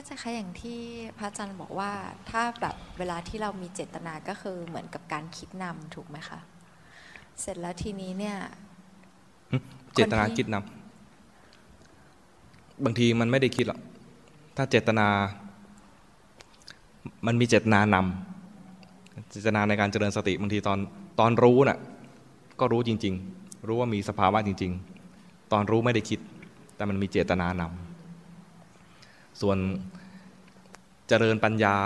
าจารย์คะอย่างที่พระอาจารย์บอกว่าถ้าแบบเวลาที่เรามีเจตนาก็คือเหมือนกับการคิดนำถูกไหมคะ เสร็จแล้วทีนี้เนี่ย เจตนาคิดนำบางทีมันไม่ได้คิดหรอกถ้าเจตนา มันมีเจตนานำเจตนาในการเจริญสติบางทีตอนตอนรู้น่ะ ก็รู้จริง ๆ รู้ว่ามีสภาวะจริง ๆ ตอนรู้ไม่ได้คิด แต่มันมีเจตนานำ ส่วนเจริญปัญญา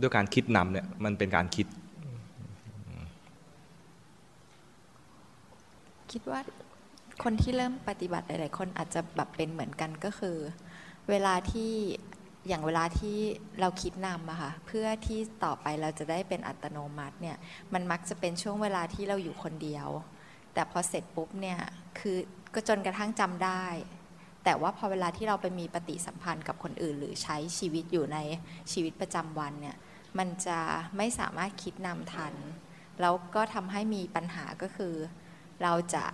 ด้วยการคิดนำเนี่ยมันเป็นการคิด คิดว่าคนที่เริ่มปฏิบัติหลาย ๆ คนอาจจะแบบเป็นเหมือนกันก็คือ เวลาที่อย่างเวลาที่เราคิดนำอะค่ะเพื่อที่ต่อไปเราจะได้เป็นอัตโนมัติเนี่ยมันมักจะเป็นช่วงเวลาที่เราอยู่คนเดียว แต่พอเสร็จปุ๊บเนี่ยคือก็จนกระทั่งจำได้ แต่ว่าพอเวลาที่เราไปมีปฏิสัมพันธ์กับคนอื่น หรือใช้ชีวิตอยู่ในชีวิตประจำวันเนี่ยมันจะไม่สามารถคิดนำทัน แล้วก็ทำให้มีปัญหาก็คือ เราจะ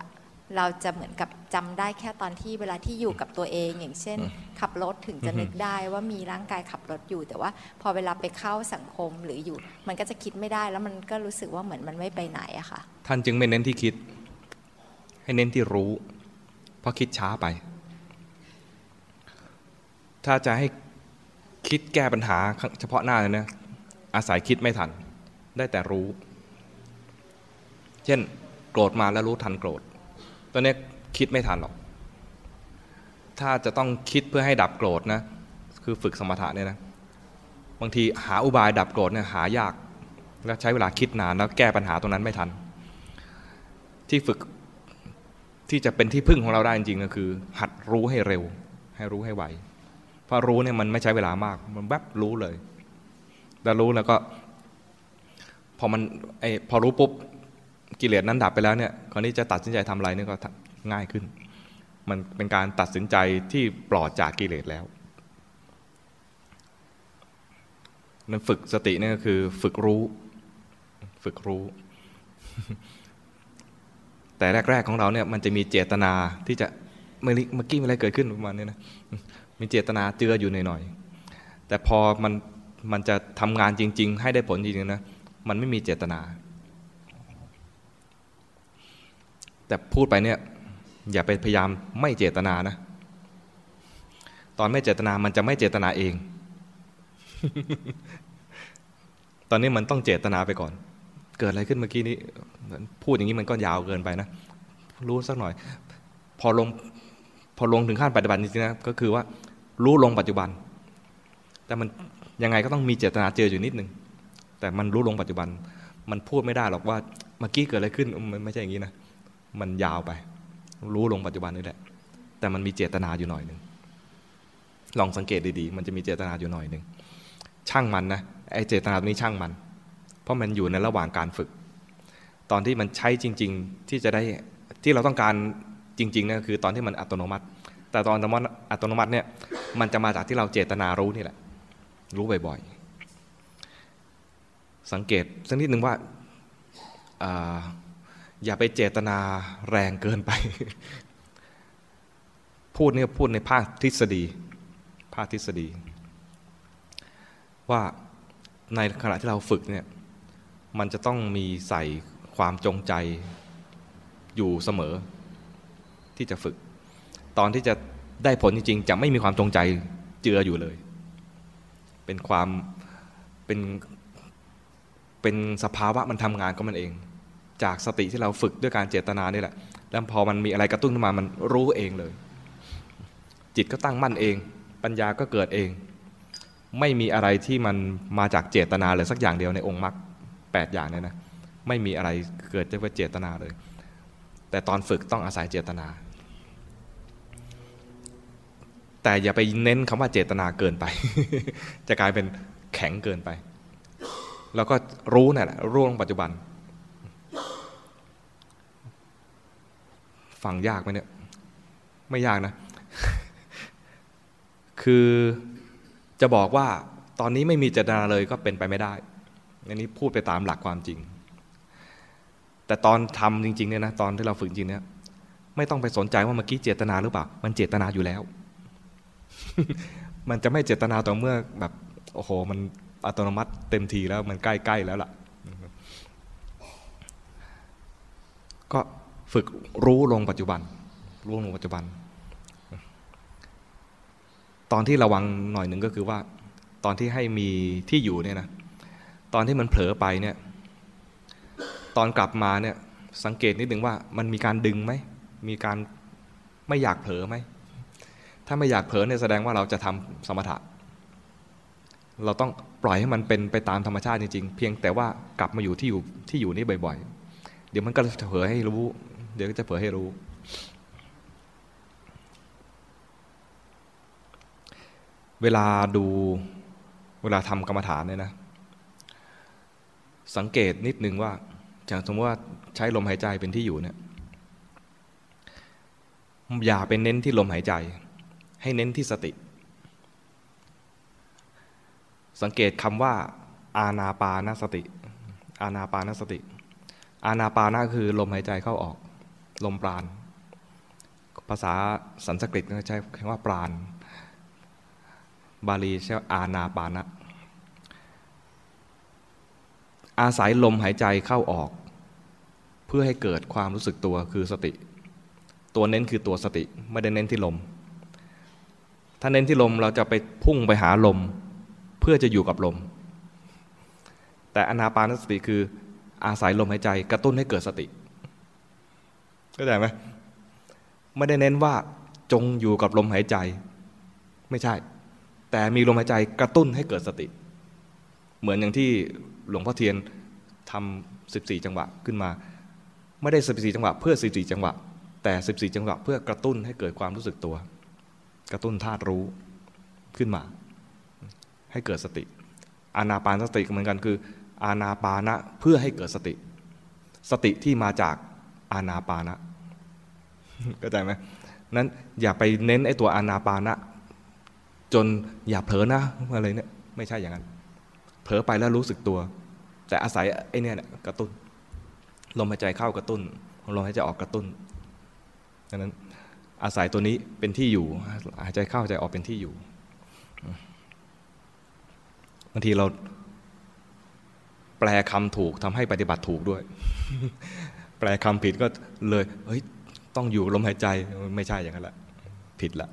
เราจะเหมือนกับจำได้แค่ตอนที่เวลาที่อยู่กับตัวเอง อย่างเช่น ขับรถถึงจะนึกได้ว่ามีร่างกายขับรถอยู่ แต่ว่าพอเวลาไปเข้าสังคมหรืออยู่ มันก็จะคิดไม่ได้แล้วมันก็รู้สึกว่าเหมือนมันไม่ไปไหนอะค่ะท่านจึงไม่เน้นที่คิด ให้เน้นที่รู้ เพราะคิดช้าไป ถ้าจะให้คิดแก้ปัญหาเฉพาะหน้าเลยนะอาศัยคิดไม่ทัน ได้แต่รู้ เช่น โกรธมาแล้วรู้ทันโกรธตอนนี้คิดไม่ทันหรอก ถ้าจะต้องคิดเพื่อให้ดับโกรธนะ คือฝึกสมถะเนี่ยนะ บางทีหาอุบายดับโกรธเนี่ยหายาก แล้วใช้เวลาคิดนานแล้วแก้ปัญหาตรงนั้นไม่ทัน ที่ฝึกที่จะเป็นที่พึ่งของเราได้จริงๆก็คือ หัดรู้ให้เร็ว ให้รู้ให้ไว พราะรู้เนี่ยมันไม่ใช้เวลามาก มันแวบรู้เลยแล้วรู้แล้วก็ พอมันไอพอรู้ปุ๊บกิเลสนั้นดับไปแล้วเนี่ยคราวนี้จะตัดสินใจทำอะไรเนี่ยก็ง่ายขึ้น มันเป็นการตัดสินใจที่ปลอดจากกิเลสแล้วนั้นฝึกสตินี่ก็คือ ฝึกรู้ ฝึกรู้ แต่แรก ๆของเราเนี่ยมันจะมีเจตนาที่จะเมื่อกี้อะไรเกิดขึ้นประมาณนี้นะ มีเจตนาเจืออยู่หน่อยๆแต่พอมันมันจะทำงานจริง ๆ ให้ได้ผลจริงๆนะมันไม่มีเจตนา แต่พูดไปเนี่ยอย่าไปพยายามไม่เจตนานะ ตอนไม่เจตนามันจะไม่เจตนาเอง ตอนนี้มันต้องเจตนาไปก่อน เกิดอะไรขึ้นเมื่อกี้นี้พูดอย่างนี้มันก็ยาวเกินไปนะ รู้สักหน่อย พอลงพอลงถึงขั้นปฏิบัติจริงๆนะก็คือว่า รู้ลงปัจจุบัน แต่มันยังไงก็ต้องมีเจตนาเจออยู่นิดนึง แต่มันรู้ลงปัจจุบัน มันพูดไม่ได้หรอกว่าเมื่อกี้เกิดอะไรขึ้นมันไม่ใช่อย่างนี้นะ มันยาวไป รู้ลงปัจจุบันนี่แหละ แต่มันมีเจตนาอยู่หน่อยหนึ่ง ลองสังเกตดีๆ มันจะมีเจตนาอยู่หน่อยหนึ่ง ช่างมันนะ ไอ้เจตนาตรงนี้ช่างมัน เพราะมันอยู่ในระหว่างการฝึก ตอนที่มันใช้จริง ๆ ที่จะได้ ที่เราต้องการจริงๆนี่คือตอนที่มันอัตโนมัติ แต่ตอนอัตโนมัติเนี่ย มันจะมาจากที่เราเจตนารู้นี่แหละ รู้บ่อยๆ สังเกตสักนิดหนึ่งว่าอย่าไปเจตนาแรงเกินไป พูดเนี่ยพูดในภาคทฤษฎี ภาคทฤษฎี ว่าในขณะที่เราฝึกเนี่ยมันจะต้องมีใส่ความจงใจอยู่เสมอที่จะฝึก ตอนที่จะ ได้ผลจริงๆ จะไม่มีความจงใจเจืออยู่เลย เป็นความเป็นเป็นสภาวะมันทำงานก็มันเอง จากสติที่เราฝึกด้วยการเจตนานี่แหละ แล้วพอมันมีอะไรกระตุ้นขึ้นมามันรู้เองเลย จิตก็ตั้งมั่นเอง ปัญญาก็เกิดเอง ไม่มีอะไรที่มันมาจากเจตนาเลยสักอย่างเดียวในองค์มรรคแปดอย่างเนี่ยนะไม่มีอะไรเกิดจากเจตนาเลย แต่ตอนฝึกต้องอาศัยเจตนา แต่อย่าไปเน้นคำว่าเจตนาเกินไป จะกลายเป็นแข็งเกินไป แล้วก็รู้นี่แหละรู้ลงปัจจุบัน ฟังยากไหมเนี่ย ไม่ยากนะ คือจะบอกว่าตอนนี้ไม่มีเจตนาเลยก็เป็นไปไม่ได้อันนี้พูดไปตามหลักความจริง แต่ตอนทำจริงๆเนี่ยนะตอนที่เราฝึกจริงเนี่ยไม่ต้องไปสนใจว่าเมื่อกี้เจตนาหรือเปล่า มันเจตนาอยู่แล้ว มันจะไม่เจตนาต่อเมื่อแบบโอ้โห มันอัตโนมัติเต็มทีแล้วมันใกล้ๆแล้วล่ะ ก็ฝึกรู้ลงปัจจุบัน รู้ลงปัจจุบัน ตอนที่ระวังหน่อยหนึ่งก็คือว่า ตอนที่ให้มีที่อยู่เนี่ยนะตอนที่มันเผลอไปเนี่ย ตอนกลับมาเนี่ย สังเกตนิดหนึ่งว่ามันมีการดึงไหม มีการไม่อยากเผลอไหม ถ้าไม่อยากเผลอเนี่ยแสดงว่าเราจะทำสมถะ เราต้องปล่อยให้มันเป็นไปตามธรรมชาติจริงๆ เพียงแต่ว่ากลับมาอยู่ที่อยู่ที่อยู่นี้บ่อยๆ เดี๋ยวมันก็จะเผลอให้รู้ เดี๋ยวก็จะเผลอให้รู้ เวลาดูเวลาทำกรรมฐานเนี่ยนะ สังเกตนิดนึงว่าอย่างสมมติว่าใช้ลมหายใจเป็นที่อยู่เนี่ยอย่าเป็นเน้นที่ลมหายใจ ให้เน้นที่สติ สังเกตคำว่า อาณาปานสติ อาณาปานสติ อาณาปานะคือลมหายใจเข้าออก ลมปราณ ภาษาสันสกฤตใช้คำว่าปราณ บาลีใช้อาณาปานะ อาศัยลมหายใจเข้าออก เพื่อให้เกิดความรู้สึกตัวคือสติ ตัวเน้นคือตัวสติ ไม่ได้เน้นที่ลม ถ้าเน้นที่ลมเราจะไปพุ่งไปหาลม เพื่อจะอยู่กับลม แต่อนาปานสติคืออาศัยลมหายใจกระตุ้นให้เกิดสติเข้าใจไหมไม่ได้เน้นว่าจงอยู่กับลมหายใจ ไม่ใช่ แต่มีลมหายใจกระตุ้นให้เกิดสติ เหมือนอย่างที่หลวงพ่อเทียนทำสิบสี่จังหวะขึ้นมา ไม่ได้สิบสี่จังหวะ เพื่อสิบสี่จังหวะ แต่สิบสี่จังหวะ เพื่อกระตุ้นให้เกิดความรู้สึกตัว กระตุ้นธาตุรู้ขึ้นมา ให้เกิดสติ อานาปานสติเหมือนกันคือ อานาปานะเพื่อให้เกิดสติ สติที่มาจากอานาปานะเข้าใจไหมนั้นอย่าไปเน้นไอ้ตัวอานาปานะ จนอย่าเผลอนะอะไรเนี่ยไม่ใช่อย่างนั้น เผลอไปแล้วรู้สึกตัว แต่อาศัยไอ้นี่เนี่ยกระตุ้นลมหายใจเข้ากระตุ้นลมหายใจออกกระตุ้นดังนั้น อาศัยตัวนี้เป็นที่อยู่หายใจเข้าหายใจออกเป็นที่อยู่บางทีเราแปลคำถูกทำให้ปฏิบัติถูกด้วย แปลคำผิดก็เลยเฮ้ยต้องอยู่ลมหายใจไม่ใช่อย่างนั้นแหละผิดละ